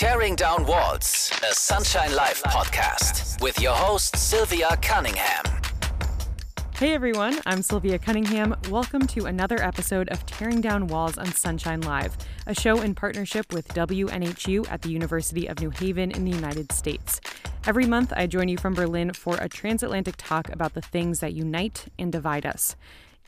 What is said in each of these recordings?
Tearing Down Walls, a Sunshine Live podcast with your host, Sylvia Cunningham. Hey everyone, I'm Sylvia Cunningham. Welcome to another episode of Tearing Down Walls on Sunshine Live, a show in partnership with WNHU at the University of New Haven in the United States. Every month, I join you from Berlin for a transatlantic talk about the things that unite and divide us.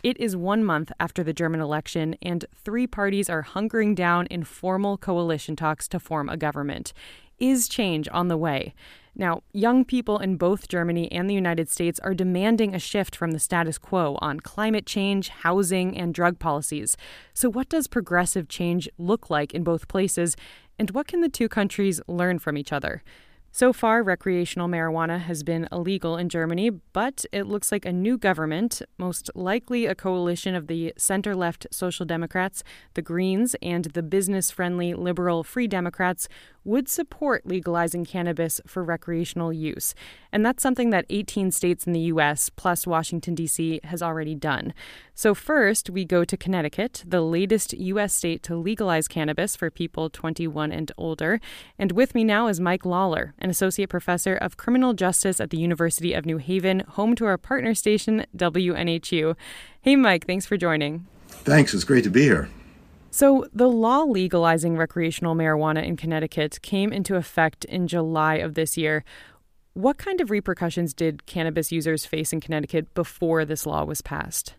It is one month after the German election, and three parties are hunkering down in formal coalition talks to form a government. Is change on the way? Now, young people in both Germany and the United States are demanding a shift from the status quo on climate change, housing, and drug policies. So, what does progressive change look like in both places, and what can the two countries learn from each other? So far, recreational marijuana has been illegal in Germany, but it looks like a new government, most likely a coalition of the center left Social Democrats, the Greens, and the business friendly liberal Free Democrats, would support legalizing cannabis for recreational use. And that's something that 18 states in the U.S., plus Washington, D.C., has already done. So, first, we go to Connecticut, the latest U.S. state to legalize cannabis for people 21 and older. And with me now is Mike Lawlor, an associate professor of criminal justice at the University of New Haven, home to our partner station, WNHU. Hey, Mike, thanks for joining. Thanks. It's great to be here. So, the law legalizing recreational marijuana in Connecticut came into effect in July of this year. What kind of repercussions did cannabis users face in Connecticut before this law was passed?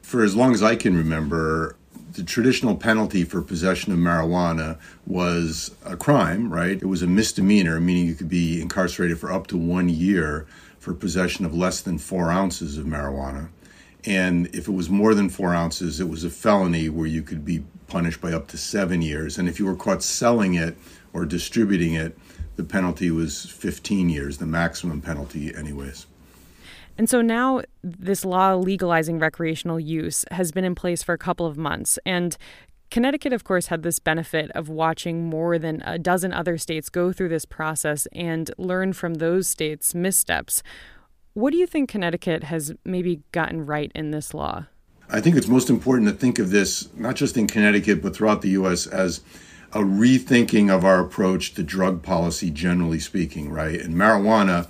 For as long as I can remember, the traditional penalty for possession of marijuana was a crime, right? It was a misdemeanor, meaning you could be incarcerated for up to one year for possession of less than four ounces of marijuana. And if it was more than four ounces, it was a felony where you could be punished by up to seven years. And if you were caught selling it or distributing it, the penalty was 15 years, the maximum penalty, anyways. And so now this law legalizing recreational use has been in place for a couple of months. And Connecticut, of course, had this benefit of watching more than a dozen other states go through this process and learn from those states' missteps. What do you think Connecticut has maybe gotten right in this law? I think it's most important to think of this, not just in Connecticut, but throughout the U.S., as a rethinking of our approach to drug policy, generally speaking, right? And marijuana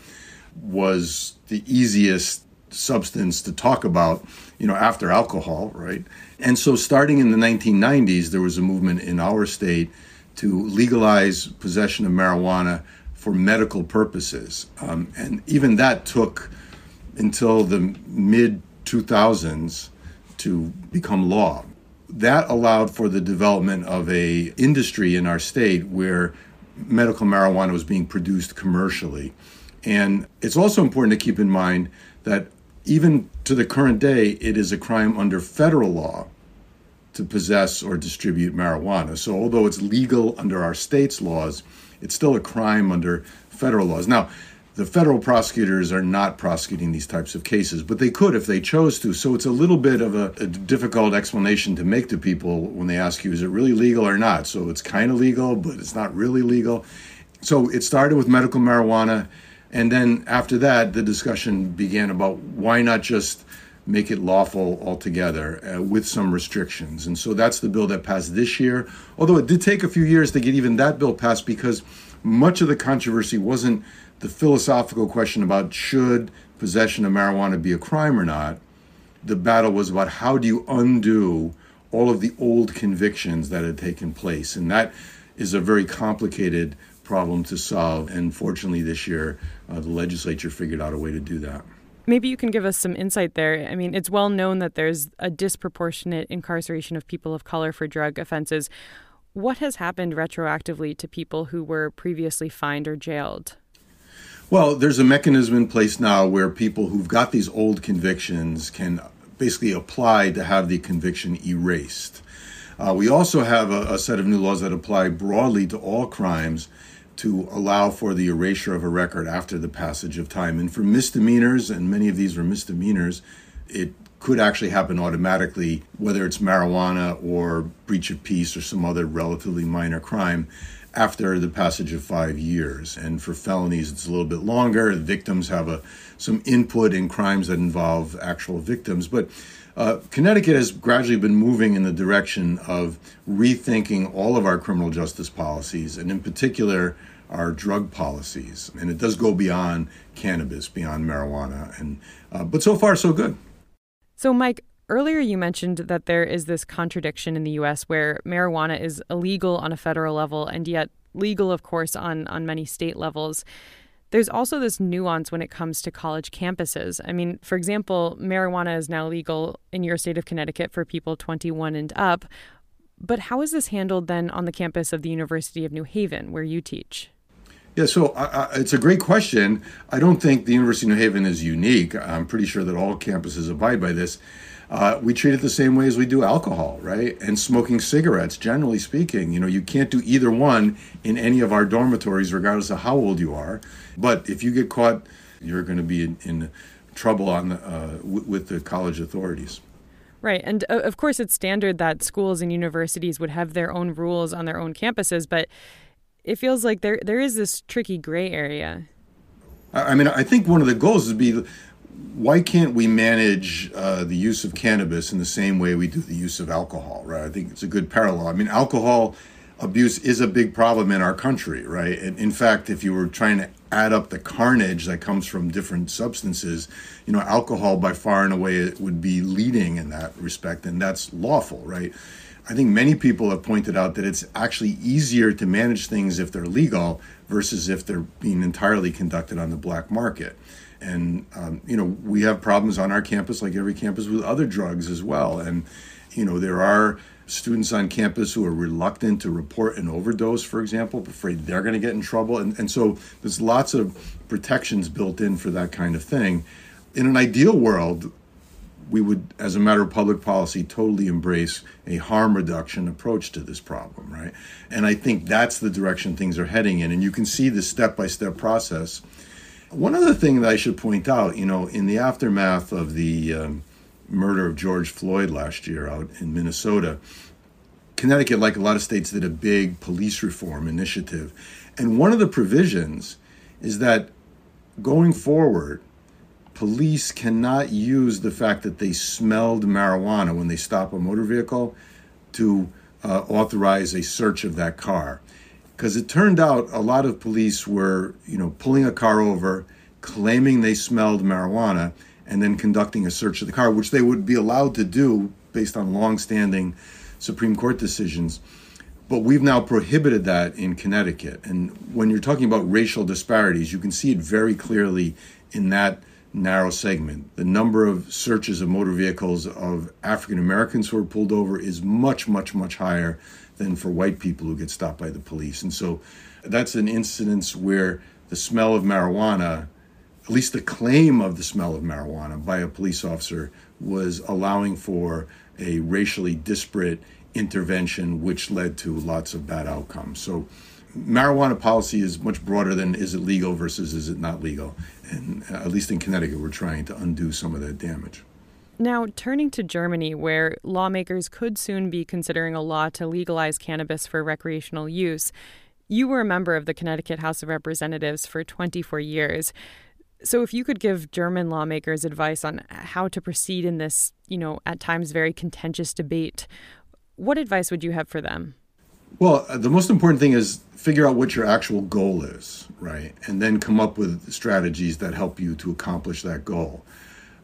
was the easiest substance to talk about, you know, after alcohol, right? And so starting in the 1990s, there was a movement in our state to legalize possession of marijuana for medical purposes. Um, and even that took until the mid 2000s to become law. That allowed for the development of a industry in our state where medical marijuana was being produced commercially. And it's also important to keep in mind that even to the current day, it is a crime under federal law to possess or distribute marijuana. So, although it's legal under our state's laws, it's still a crime under federal laws. Now, the federal prosecutors are not prosecuting these types of cases, but they could if they chose to. So it's a little bit of a, a, difficult explanation to make to people when they ask you, is it really legal or not? So it's kind of legal, but it's not really legal. So it started with medical marijuana. And then after that, the discussion began about why not just make it lawful altogether uh, with some restrictions. And so that's the bill that passed this year. Although it did take a few years to get even that bill passed because much of the controversy wasn't the philosophical question about should possession of marijuana be a crime or not. The battle was about how do you undo all of the old convictions that had taken place. And that is a very complicated problem to solve. And fortunately, this year, uh, the legislature figured out a way to do that. Maybe you can give us some insight there. I mean, it's well known that there's a disproportionate incarceration of people of color for drug offenses. What has happened retroactively to people who were previously fined or jailed? Well, there's a mechanism in place now where people who've got these old convictions can basically apply to have the conviction erased. Uh, we also have a, a set of new laws that apply broadly to all crimes to allow for the erasure of a record after the passage of time. And for misdemeanors, and many of these were misdemeanors, it could actually happen automatically, whether it's marijuana or breach of peace or some other relatively minor crime, after the passage of five years. And for felonies, it's a little bit longer. Victims have a, some input in crimes that involve actual victims. But uh, Connecticut has gradually been moving in the direction of rethinking all of our criminal justice policies, and in particular, our drug policies. And it does go beyond cannabis, beyond marijuana. And uh, but so far, so good. So, Mike, earlier you mentioned that there is this contradiction in the U.S. where marijuana is illegal on a federal level and yet legal, of course, on on many state levels. There's also this nuance when it comes to college campuses. I mean, for example, marijuana is now legal in your state of Connecticut for people 21 and up. But how is this handled then on the campus of the University of New Haven, where you teach? Yeah, so uh, it's a great question. I don't think the University of New Haven is unique. I'm pretty sure that all campuses abide by this. Uh, we treat it the same way as we do alcohol, right? And smoking cigarettes, generally speaking. You know, you can't do either one in any of our dormitories, regardless of how old you are. But if you get caught, you're going to be in, in trouble on the, uh, w- with the college authorities. Right. And of course, it's standard that schools and universities would have their own rules on their own campuses, but it feels like there there is this tricky gray area. I mean, I think one of the goals would be why can't we manage uh, the use of cannabis in the same way we do the use of alcohol, right? I think it's a good parallel. I mean, alcohol abuse is a big problem in our country, right? And in fact, if you were trying to add up the carnage that comes from different substances, you know, alcohol by far and away would be leading in that respect, and that's lawful, right? I think many people have pointed out that it's actually easier to manage things if they're legal versus if they're being entirely conducted on the black market. And, um, you know, we have problems on our campus, like every campus, with other drugs as well. And, you know, there are students on campus who are reluctant to report an overdose, for example, afraid they're going to get in trouble. And, and so there's lots of protections built in for that kind of thing. In an ideal world, we would, as a matter of public policy, totally embrace a harm reduction approach to this problem, right? And I think that's the direction things are heading in. And you can see the step by step process. One other thing that I should point out, you know, in the aftermath of the um, murder of George Floyd last year out in Minnesota, Connecticut, like a lot of states, did a big police reform initiative. And one of the provisions is that going forward, police cannot use the fact that they smelled marijuana when they stop a motor vehicle to uh, authorize a search of that car. Because it turned out a lot of police were, you know, pulling a car over, claiming they smelled marijuana, and then conducting a search of the car, which they would be allowed to do based on long-standing Supreme Court decisions. But we've now prohibited that in Connecticut. And when you're talking about racial disparities, you can see it very clearly in that narrow segment. The number of searches of motor vehicles of African Americans who are pulled over is much, much, much higher than for white people who get stopped by the police. And so that's an incidence where the smell of marijuana, at least the claim of the smell of marijuana by a police officer, was allowing for a racially disparate intervention, which led to lots of bad outcomes. So marijuana policy is much broader than is it legal versus is it not legal. And uh, at least in Connecticut, we're trying to undo some of that damage. Now, turning to Germany, where lawmakers could soon be considering a law to legalize cannabis for recreational use, you were a member of the Connecticut House of Representatives for 24 years. So, if you could give German lawmakers advice on how to proceed in this, you know, at times very contentious debate, what advice would you have for them? Well, uh, the most important thing is figure out what your actual goal is, right? And then come up with strategies that help you to accomplish that goal.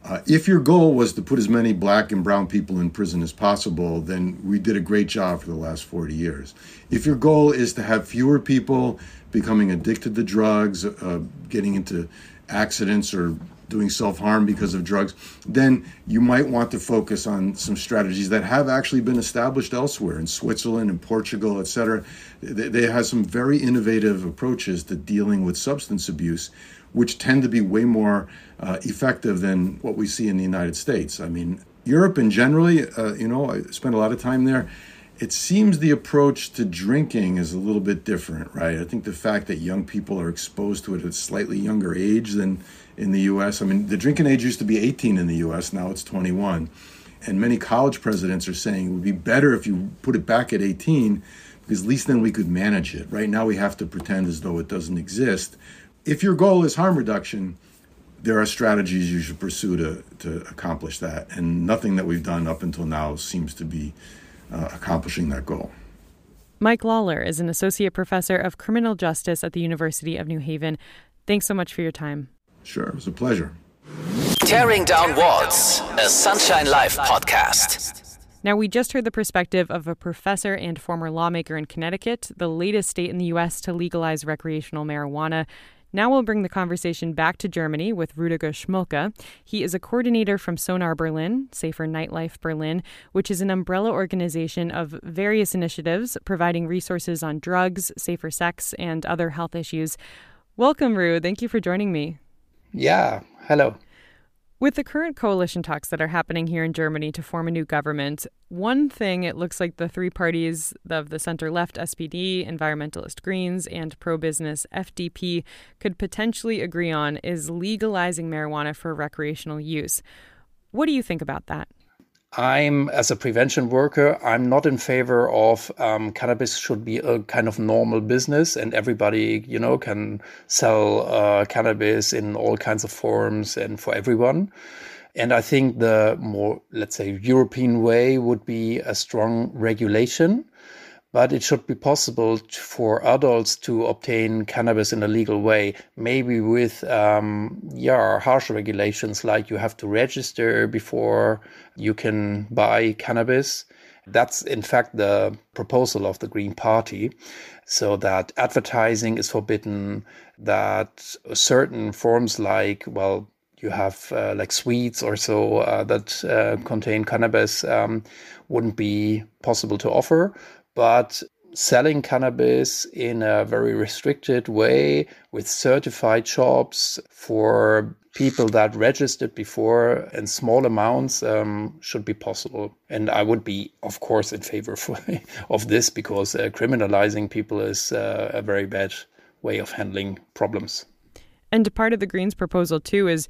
Uh, if your goal was to put as many black and brown people in prison as possible, then we did a great job for the last 40 years. If your goal is to have fewer people becoming addicted to drugs, uh, getting into accidents or doing self harm because of drugs, then you might want to focus on some strategies that have actually been established elsewhere in Switzerland and Portugal, et cetera. They, they have some very innovative approaches to dealing with substance abuse, which tend to be way more uh, effective than what we see in the United States. I mean, Europe and generally, uh, you know, I spent a lot of time there it seems the approach to drinking is a little bit different, right? I think the fact that young people are exposed to it at a slightly younger age than in the US. I mean, the drinking age used to be 18 in the US, now it's 21. And many college presidents are saying it would be better if you put it back at 18 because at least then we could manage it. Right now we have to pretend as though it doesn't exist. If your goal is harm reduction, there are strategies you should pursue to, to accomplish that. And nothing that we've done up until now seems to be uh, accomplishing that goal. Mike Lawlor is an associate professor of criminal justice at the University of New Haven. Thanks so much for your time. Sure, it was a pleasure. Tearing Down Walls, a Sunshine Live podcast. Now, we just heard the perspective of a professor and former lawmaker in Connecticut, the latest state in the U.S. to legalize recreational marijuana. Now we'll bring the conversation back to Germany with Rüdiger Schmolke. He is a coordinator from Sonar Berlin, Safer Nightlife Berlin, which is an umbrella organization of various initiatives providing resources on drugs, safer sex, and other health issues. Welcome, Ru. Thank you for joining me. Yeah, hello. With the current coalition talks that are happening here in Germany to form a new government, one thing it looks like the three parties of the center left SPD, environmentalist Greens, and pro business FDP could potentially agree on is legalizing marijuana for recreational use. What do you think about that? I'm, as a prevention worker, I'm not in favor of um, cannabis should be a kind of normal business and everybody, you know, can sell uh, cannabis in all kinds of forms and for everyone. And I think the more, let's say, European way would be a strong regulation but it should be possible for adults to obtain cannabis in a legal way, maybe with um, yeah harsh regulations like you have to register before you can buy cannabis. That's in fact the proposal of the Green Party, so that advertising is forbidden, that certain forms like well you have uh, like sweets or so uh, that uh, contain cannabis um, wouldn't be possible to offer but selling cannabis in a very restricted way with certified shops for people that registered before in small amounts um, should be possible. And I would be, of course, in favor for, of this because uh, criminalizing people is uh, a very bad way of handling problems. And part of the Greens proposal, too, is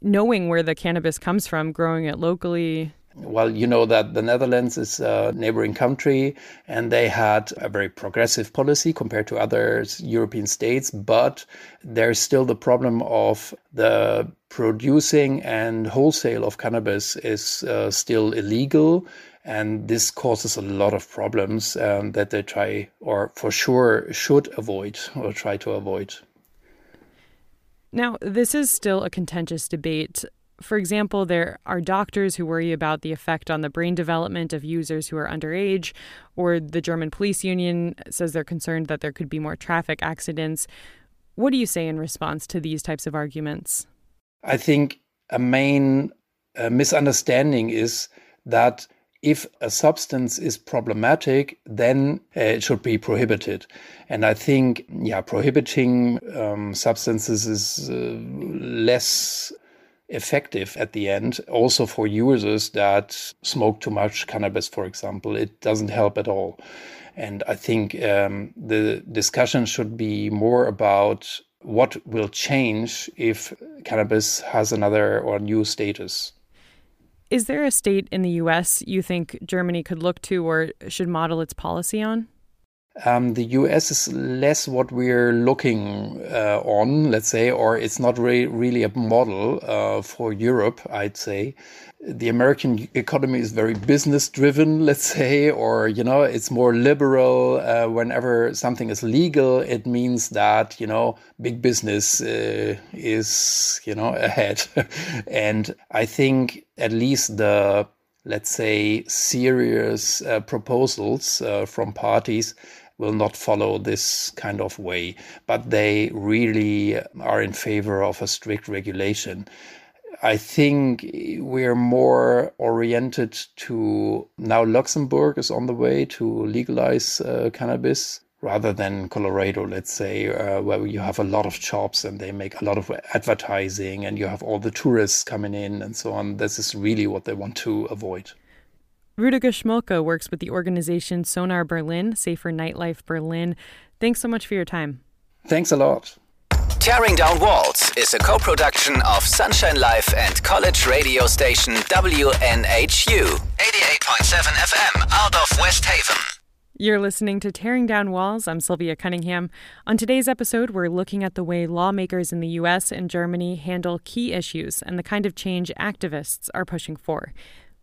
knowing where the cannabis comes from, growing it locally, well, you know that the Netherlands is a neighboring country and they had a very progressive policy compared to other European states, but there's still the problem of the producing and wholesale of cannabis is uh, still illegal. And this causes a lot of problems um, that they try, or for sure, should avoid or try to avoid. Now, this is still a contentious debate for example, there are doctors who worry about the effect on the brain development of users who are underage, or the German police union says they're concerned that there could be more traffic accidents. What do you say in response to these types of arguments? I think a main uh, misunderstanding is that if a substance is problematic, then uh, it should be prohibited. And I think, yeah, prohibiting um, substances is uh, less effective at the end, also for users that smoke too much cannabis, for example. It doesn't help at all. And I think um, the discussion should be more about what will change if cannabis has another or new status. Is there a state in the US you think Germany could look to or should model its policy on? Um, the US is less what we're looking uh, on, let's say, or it's not re- really a model uh, for Europe, I'd say. The American economy is very business driven, let's say, or, you know, it's more liberal. Uh, whenever something is legal, it means that, you know, big business uh, is, you know, ahead. and I think at least the let's say, serious uh, proposals uh, from parties will not follow this kind of way, but they really are in favor of a strict regulation. I think we're more oriented to now Luxembourg is on the way to legalize uh, cannabis rather than Colorado, let's say, uh, where you have a lot of shops and they make a lot of advertising and you have all the tourists coming in and so on. This is really what they want to avoid. Rüdiger Schmolke works with the organization Sonar Berlin, Safer Nightlife Berlin. Thanks so much for your time. Thanks a lot. Tearing Down Walls is a co production of Sunshine Live and college radio station WNHU 88.7 FM out of West Haven. You're listening to Tearing Down Walls. I'm Sylvia Cunningham. On today's episode, we're looking at the way lawmakers in the US and Germany handle key issues and the kind of change activists are pushing for.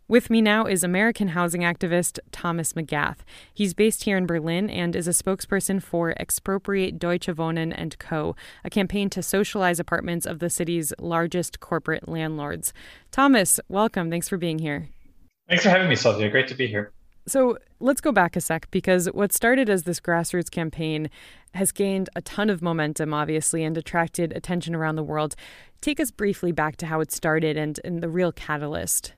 With me now is American housing activist Thomas McGath. He's based here in Berlin and is a spokesperson for Expropriate Deutsche Wohnen and Co., a campaign to socialize apartments of the city's largest corporate landlords. Thomas, welcome. Thanks for being here. Thanks for having me, Sylvia. Great to be here. So let's go back a sec because what started as this grassroots campaign has gained a ton of momentum, obviously, and attracted attention around the world. Take us briefly back to how it started and, and the real catalyst.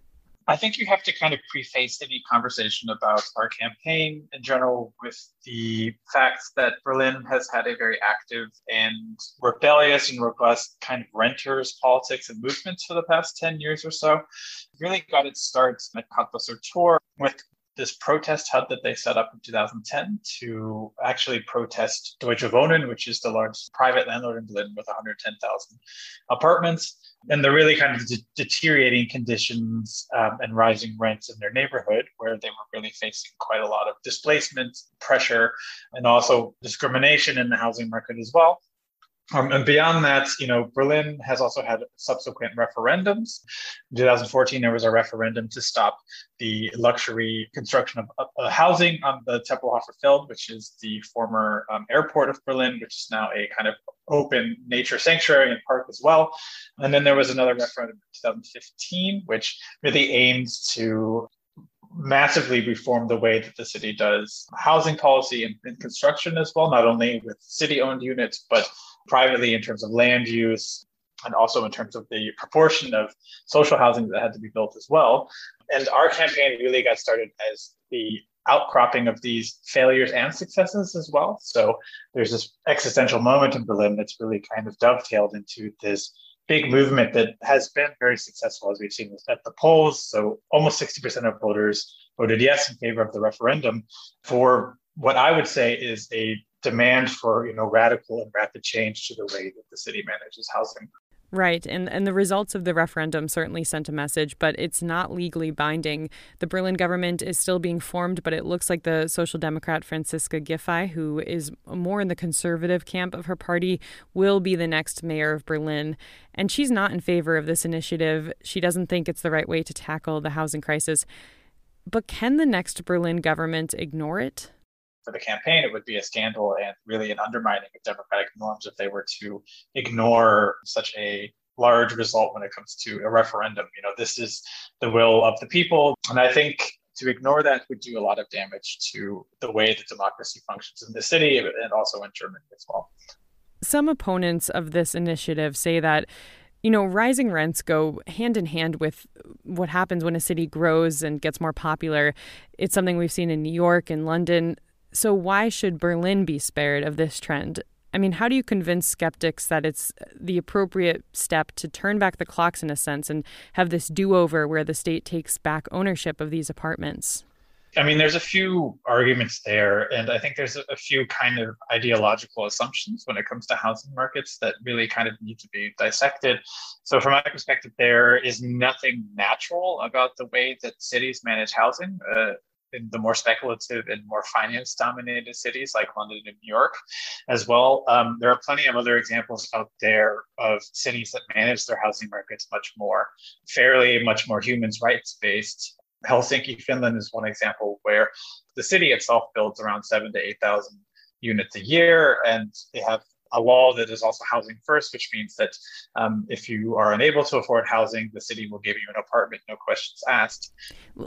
I think you have to kind of preface any conversation about our campaign in general with the fact that Berlin has had a very active and rebellious and robust kind of renters politics and movements for the past 10 years or so. It really got its start at Kottbusser Tor with this protest hub that they set up in 2010 to actually protest Deutsche Wohnen, which is the largest private landlord in Berlin with 110,000 apartments, and the really kind of de- deteriorating conditions um, and rising rents in their neighborhood, where they were really facing quite a lot of displacement, pressure, and also discrimination in the housing market as well. Um, and beyond that, you know, Berlin has also had subsequent referendums. In 2014, there was a referendum to stop the luxury construction of uh, housing on the Tempelhofer Feld, which is the former um, airport of Berlin, which is now a kind of open nature sanctuary and park as well. And then there was another referendum in 2015, which really aims to massively reform the way that the city does housing policy and, and construction as well, not only with city owned units, but privately in terms of land use and also in terms of the proportion of social housing that had to be built as well. And our campaign really got started as the outcropping of these failures and successes as well. So there's this existential moment in Berlin that's really kind of dovetailed into this big movement that has been very successful, as we've seen at the polls. So almost 60% of voters voted yes in favor of the referendum for what I would say is a demand for you know radical and rapid change to the way that the city manages housing. Right, and and the results of the referendum certainly sent a message, but it's not legally binding. The Berlin government is still being formed, but it looks like the Social Democrat Franziska Giffey, who is more in the conservative camp of her party, will be the next mayor of Berlin. And she's not in favor of this initiative. She doesn't think it's the right way to tackle the housing crisis. But can the next Berlin government ignore it? For the campaign, it would be a scandal and really an undermining of democratic norms if they were to ignore such a large result when it comes to a referendum. You know, this is the will of the people. And I think to ignore that would do a lot of damage to the way that democracy functions in the city and also in Germany as well. Some opponents of this initiative say that you know, rising rents go hand in hand with what happens when a city grows and gets more popular. It's something we've seen in New York and London. So, why should Berlin be spared of this trend? I mean, how do you convince skeptics that it's the appropriate step to turn back the clocks in a sense and have this do over where the state takes back ownership of these apartments? I mean, there's a few arguments there, and I think there's a, few kind of ideological assumptions when it comes to housing markets that really kind of need to be dissected. So, from my perspective, there is nothing natural about the way that cities manage housing. Uh, in the more speculative and more finance dominated cities like London and New York as well. Um, there are plenty of other examples out there of cities that manage their housing markets much more fairly, much more human rights based. Helsinki, Finland is one example where the city itself builds around seven to 8,000 units a year, and they have a law that is also housing first, which means that um, if you are unable to afford housing, the city will give you an apartment, no questions asked.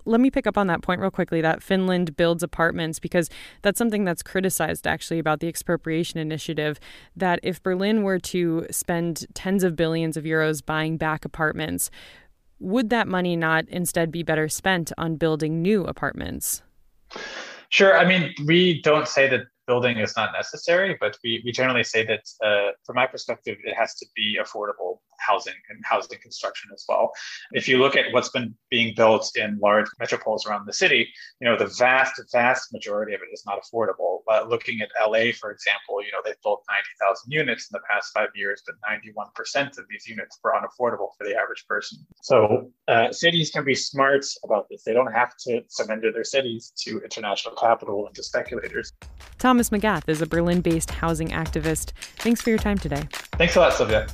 Let me pick up on that point real quickly that Finland builds apartments because that's something that's criticized actually about the expropriation initiative. That if Berlin were to spend tens of billions of euros buying back apartments, would that money not instead be better spent on building new apartments? Sure. I mean, we don't say that building is not necessary, but we, we generally say that uh, from my perspective, it has to be affordable housing and housing construction as well. If you look at what's been being built in large metropoles around the city, you know, the vast, vast majority of it is not affordable. But looking at LA, for example, you know, they've built 90,000 units in the past five years, but 91% of these units were unaffordable for the average person. So uh, cities can be smart about this. They don't have to surrender their cities to international capital and to speculators. Thomas McGath is a Berlin based housing activist. Thanks for your time today. Thanks a lot, Sylvia.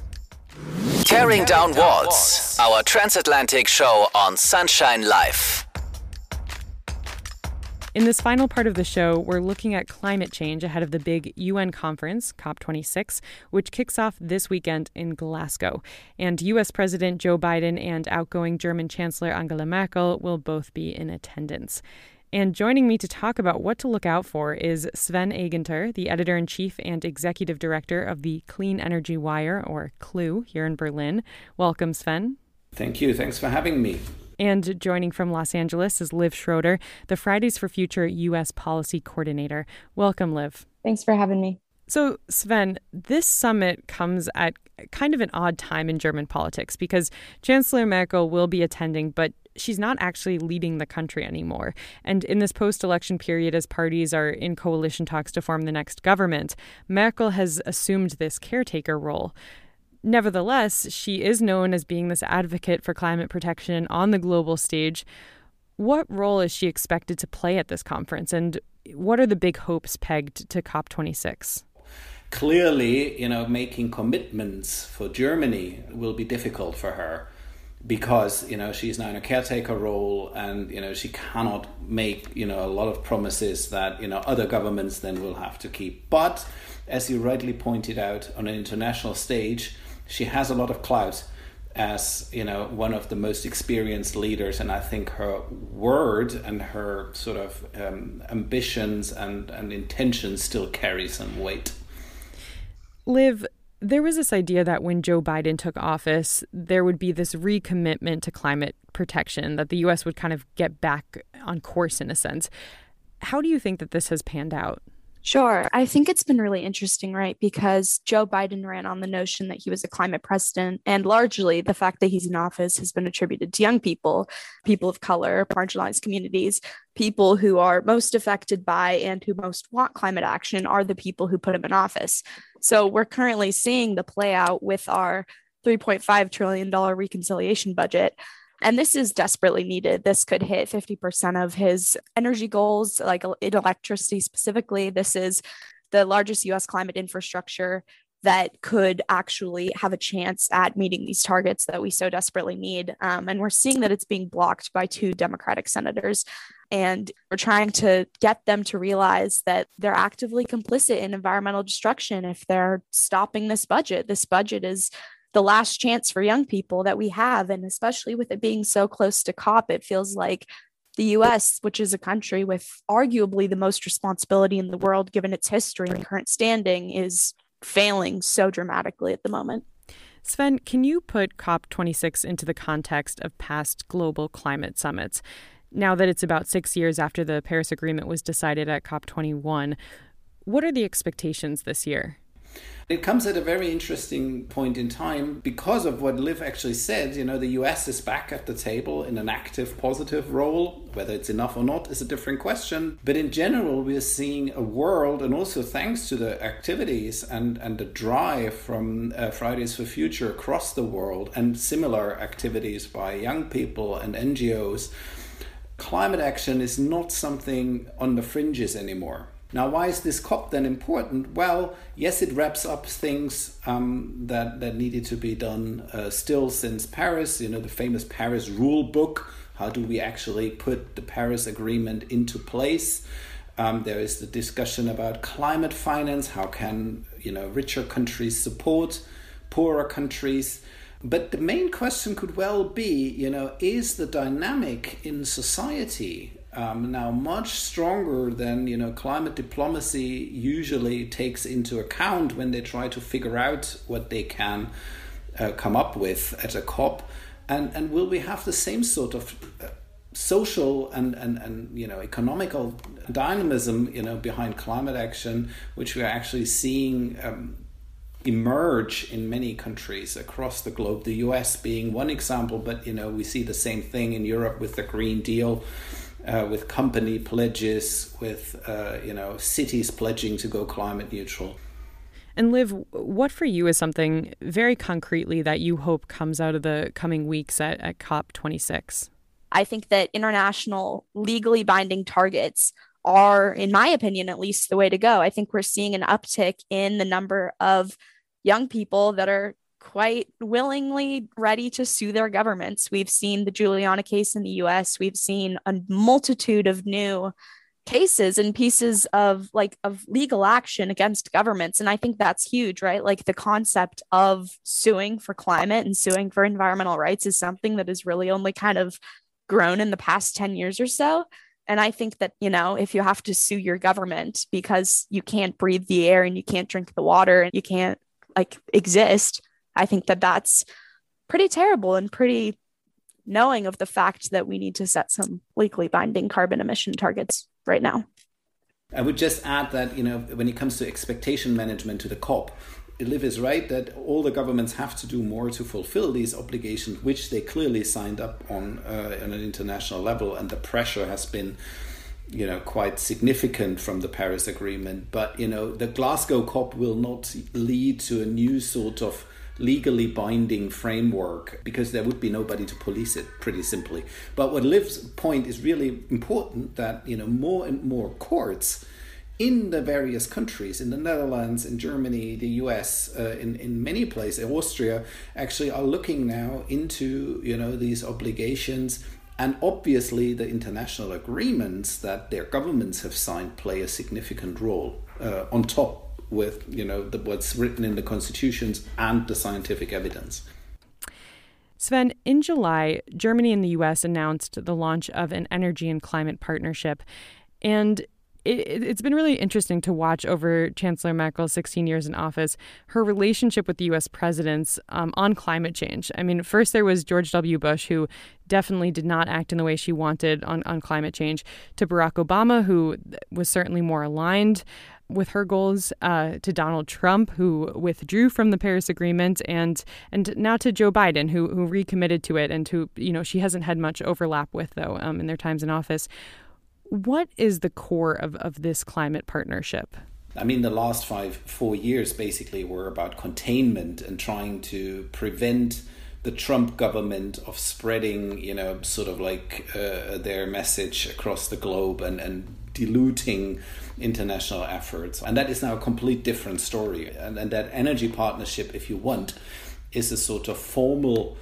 Tearing Down Walls, our transatlantic show on Sunshine Live. In this final part of the show, we're looking at climate change ahead of the big UN conference, COP26, which kicks off this weekend in Glasgow. And US President Joe Biden and outgoing German Chancellor Angela Merkel will both be in attendance. And joining me to talk about what to look out for is Sven Egenter, the editor in chief and executive director of the Clean Energy Wire, or CLEW, here in Berlin. Welcome, Sven. Thank you. Thanks for having me. And joining from Los Angeles is Liv Schroeder, the Fridays for Future U.S. Policy Coordinator. Welcome, Liv. Thanks for having me. So, Sven, this summit comes at kind of an odd time in German politics because Chancellor Merkel will be attending, but she's not actually leading the country anymore. And in this post election period, as parties are in coalition talks to form the next government, Merkel has assumed this caretaker role. Nevertheless, she is known as being this advocate for climate protection on the global stage. What role is she expected to play at this conference, and what are the big hopes pegged to COP26? Clearly, you know, making commitments for Germany will be difficult for her because you know she's now in a caretaker role and you know she cannot make you know a lot of promises that you know other governments then will have to keep. But as you rightly pointed out on an international stage she has a lot of clout as you know one of the most experienced leaders. And i think her word and her sort of um, ambitions and, and intentions still carry some weight. Liv there was this idea that when Joe Biden took office, there would be this recommitment to climate protection, that the U.S. would kind of get back on course in a sense. How do you think that this has panned out? Sure. I think it's been really interesting, right? Because Joe Biden ran on the notion that he was a climate president, and largely the fact that he's in office has been attributed to young people, people of color, marginalized communities, people who are most affected by and who most want climate action are the people who put him in office. So we're currently seeing the play out with our $3.5 trillion reconciliation budget and this is desperately needed. This could hit 50% of his energy goals, like in electricity specifically. This is the largest US climate infrastructure that could actually have a chance at meeting these targets that we so desperately need. Um, and we're seeing that it's being blocked by two Democratic senators. And we're trying to get them to realize that they're actively complicit in environmental destruction if they're stopping this budget. This budget is the last chance for young people that we have. And especially with it being so close to COP, it feels like the US, which is a country with arguably the most responsibility in the world given its history and current standing, is failing so dramatically at the moment. Sven, can you put COP26 into the context of past global climate summits? Now that it's about six years after the Paris Agreement was decided at COP21, what are the expectations this year? It comes at a very interesting point in time because of what Liv actually said. You know, the US is back at the table in an active, positive role. Whether it's enough or not is a different question. But in general, we're seeing a world, and also thanks to the activities and, and the drive from uh, Fridays for Future across the world and similar activities by young people and NGOs, climate action is not something on the fringes anymore now, why is this COP then important? Well, yes, it wraps up things um, that, that needed to be done uh, still since Paris, you know, the famous Paris rule book. How do we actually put the Paris Agreement into place? Um, there is the discussion about climate finance. How can you know richer countries support poorer countries? But the main question could well be, you know, is the dynamic in society um, now much stronger than you know climate diplomacy usually takes into account when they try to figure out what they can uh, come up with at a COP, and and will we have the same sort of uh, social and, and, and you know economical dynamism you know behind climate action, which we are actually seeing um, emerge in many countries across the globe. The US being one example, but you know we see the same thing in Europe with the Green Deal. Uh, with company pledges, with uh, you know cities pledging to go climate neutral. And Liv, what for you is something very concretely that you hope comes out of the coming weeks at, at COP26? I think that international legally binding targets are, in my opinion, at least the way to go. I think we're seeing an uptick in the number of young people that are quite willingly ready to sue their governments. We've seen the Juliana case in the US, we've seen a multitude of new cases and pieces of like of legal action against governments. And i think that's huge right? Like the concept of suing for climate and suing for environmental rights is something that has really only kind of grown in the past 10 years or so. And i think that you know if you have to sue your government because you can't breathe the air and you can't drink the water and you can't like exist i think that that's pretty terrible and pretty knowing of the fact that we need to set some legally binding carbon emission targets right now. I would just add that, you know, when it comes to expectation management to the COP, Liv is right that all the governments have to do more to fulfill these obligations, which they clearly signed up on uh, on an international level, and the pressure has been, you know, quite significant from the Paris Agreement. But you know, the Glasgow COP will not lead to a new sort of legally binding framework because there would be nobody to police it pretty simply. But what liv's point is really important that you know more and more courts in the various countries in the netherlands in germany the us uh, in, in many places austria actually are looking now into you know these obligations and obviously, the international agreements that their governments have signed play a significant role uh, on top with you know the, what's written in the constitutions and the scientific evidence. Sven, in July, Germany and the US announced the launch of an energy and climate partnership. And it, has been really interesting to watch over Chancellor Merkel's 16 years in office, her relationship with the US presidents um, on climate change. I mean, first there was George W. Bush, who definitely did not act in the way she wanted on, on climate change, to Barack Obama, who was certainly more aligned with her goals uh, to Donald Trump, who withdrew from the Paris Agreement, and and now to Joe Biden, who who recommitted to it, and who you know she hasn't had much overlap with though um, in their times in office. What is the core of, of this climate partnership? I mean, the last five, four years basically were about containment and trying to prevent the Trump government of spreading, you know, sort of like uh, their message across the globe and, and diluting international efforts. And that is now a complete different story. And, and that energy partnership, if you want, is a sort of formal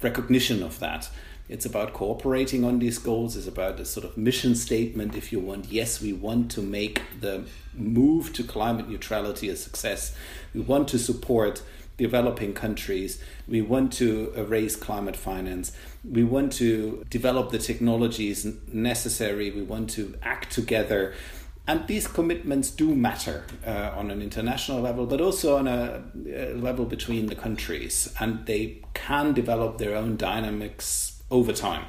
recognition of that. It's about cooperating on these goals. It's about a sort of mission statement, if you want. Yes, we want to make the move to climate neutrality a success. We want to support developing countries. We want to raise climate finance. We want to develop the technologies necessary. We want to act together. And these commitments do matter uh, on an international level, but also on a, a level between the countries. And they can develop their own dynamics over time.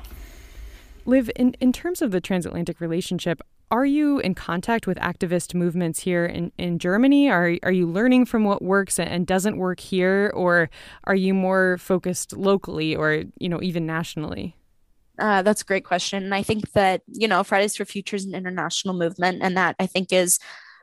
Liv, in, in terms of the transatlantic relationship, are you in contact with activist movements here in, in Germany? Are, are you learning from what works and doesn't work here? Or are you more focused locally or, you know, even nationally? Uh, that's a great question. And I think that, you know, Fridays for Future is an international movement. And that I think is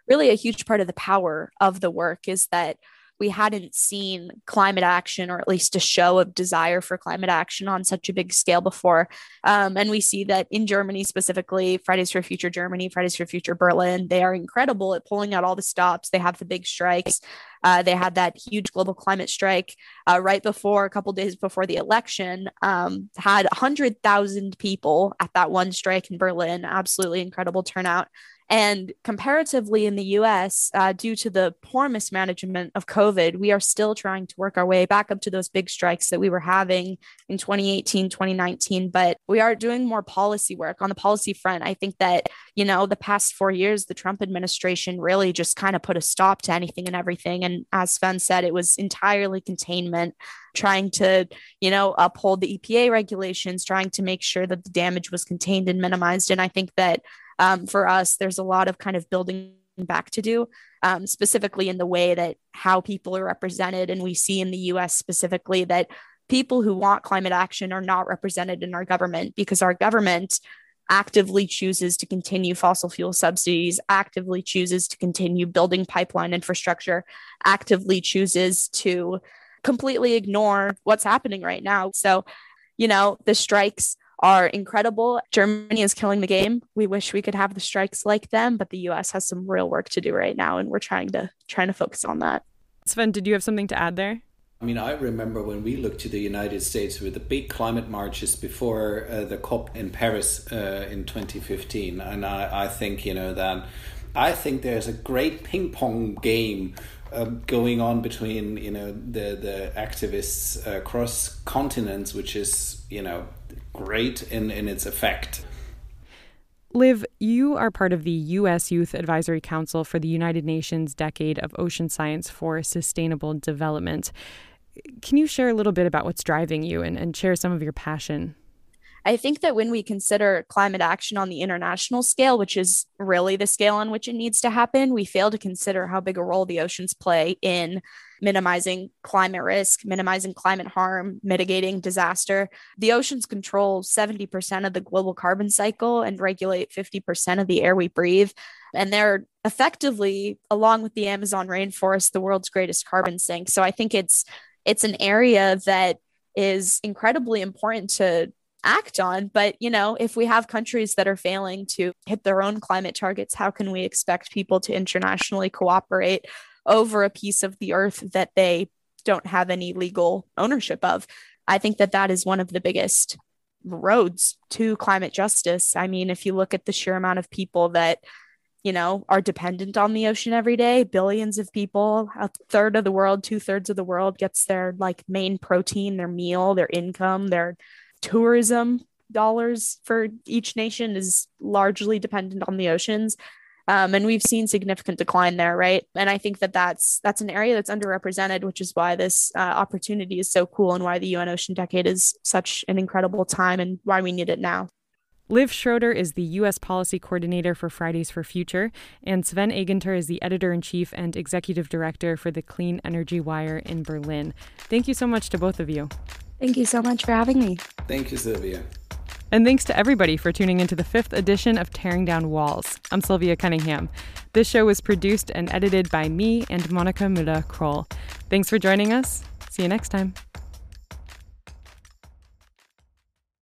really a huge part of the power of the work is that we hadn't seen climate action or at least a show of desire for climate action on such a big scale before. Um, and we see that in Germany specifically, Fridays for Future Germany, Fridays for Future Berlin, they are incredible at pulling out all the stops. They have the big strikes. Uh, they had that huge global climate strike uh, right before, a couple days before the election, um, had 100,000 people at that one strike in Berlin. Absolutely incredible turnout. And comparatively in the US, uh, due to the poor mismanagement of COVID, we are still trying to work our way back up to those big strikes that we were having in 2018, 2019. But we are doing more policy work on the policy front. I think that, you know, the past four years, the Trump administration really just kind of put a stop to anything and everything. And as Sven said, it was entirely containment trying to, you know, uphold the EPA regulations, trying to make sure that the damage was contained and minimized. And I think that um, for us, there's a lot of kind of building back to do. um, specifically in the way that how people are represented. And we see in the US specifically that people who want climate action are not represented in our government because our government actively chooses to continue fossil fuel subsidies, actively chooses to continue building pipeline infrastructure, actively chooses to completely ignore what's happening right now. So, you know, the strikes are incredible. Germany is killing the game. We wish we could have the strikes like them, but the US has some real work to do right now and we're trying to trying to focus on that. Sven, did you have something to add there? I mean, I remember when we looked to the United States with the big climate marches before uh, the COP in Paris uh, in 2015. And I, I think, you know, that I think there's a great ping pong game um, going on between, you know, the, the activists across continents, which is, you know, great in, in its effect. Liv, you are part of the U.S. Youth Advisory Council for the United Nations Decade of Ocean Science for Sustainable Development. Can you share a little bit about what's driving you and, and share some of your passion? I think that when we consider climate action on the international scale, which is really the scale on which it needs to happen, we fail to consider how big a role the oceans play in minimizing climate risk, minimizing climate harm, mitigating disaster. The oceans control 70% of the global carbon cycle and regulate 50% of the air we breathe. And they're effectively, along with the Amazon rainforest, the world's greatest carbon sink. So I think it's it's an area that is incredibly important to act on. But, you know, if we have countries that are failing to hit their own climate targets, how can we expect people to internationally cooperate over a piece of the earth that they don't have any legal ownership of? I think that that is one of the biggest roads to climate justice. I mean, if you look at the sheer amount of people that you know, are dependent on the ocean every day. Billions of people, a third of the world, two thirds of the world gets their like main protein, their meal, their income, their tourism dollars for each nation is largely dependent on the oceans. Um, and we've seen significant decline there, right? And I think that that's that's an area that's underrepresented, which is why this uh, opportunity is so cool, and why the UN Ocean Decade is such an incredible time, and why we need it now. Liv Schroeder is the U.S. Policy Coordinator for Fridays for Future, and Sven Egenter is the Editor in Chief and Executive Director for the Clean Energy Wire in Berlin. Thank you so much to both of you. Thank you so much for having me. Thank you, Sylvia. And thanks to everybody for tuning into the fifth edition of Tearing Down Walls. I'm Sylvia Cunningham. This show was produced and edited by me and Monica Müller Kroll. Thanks for joining us. See you next time.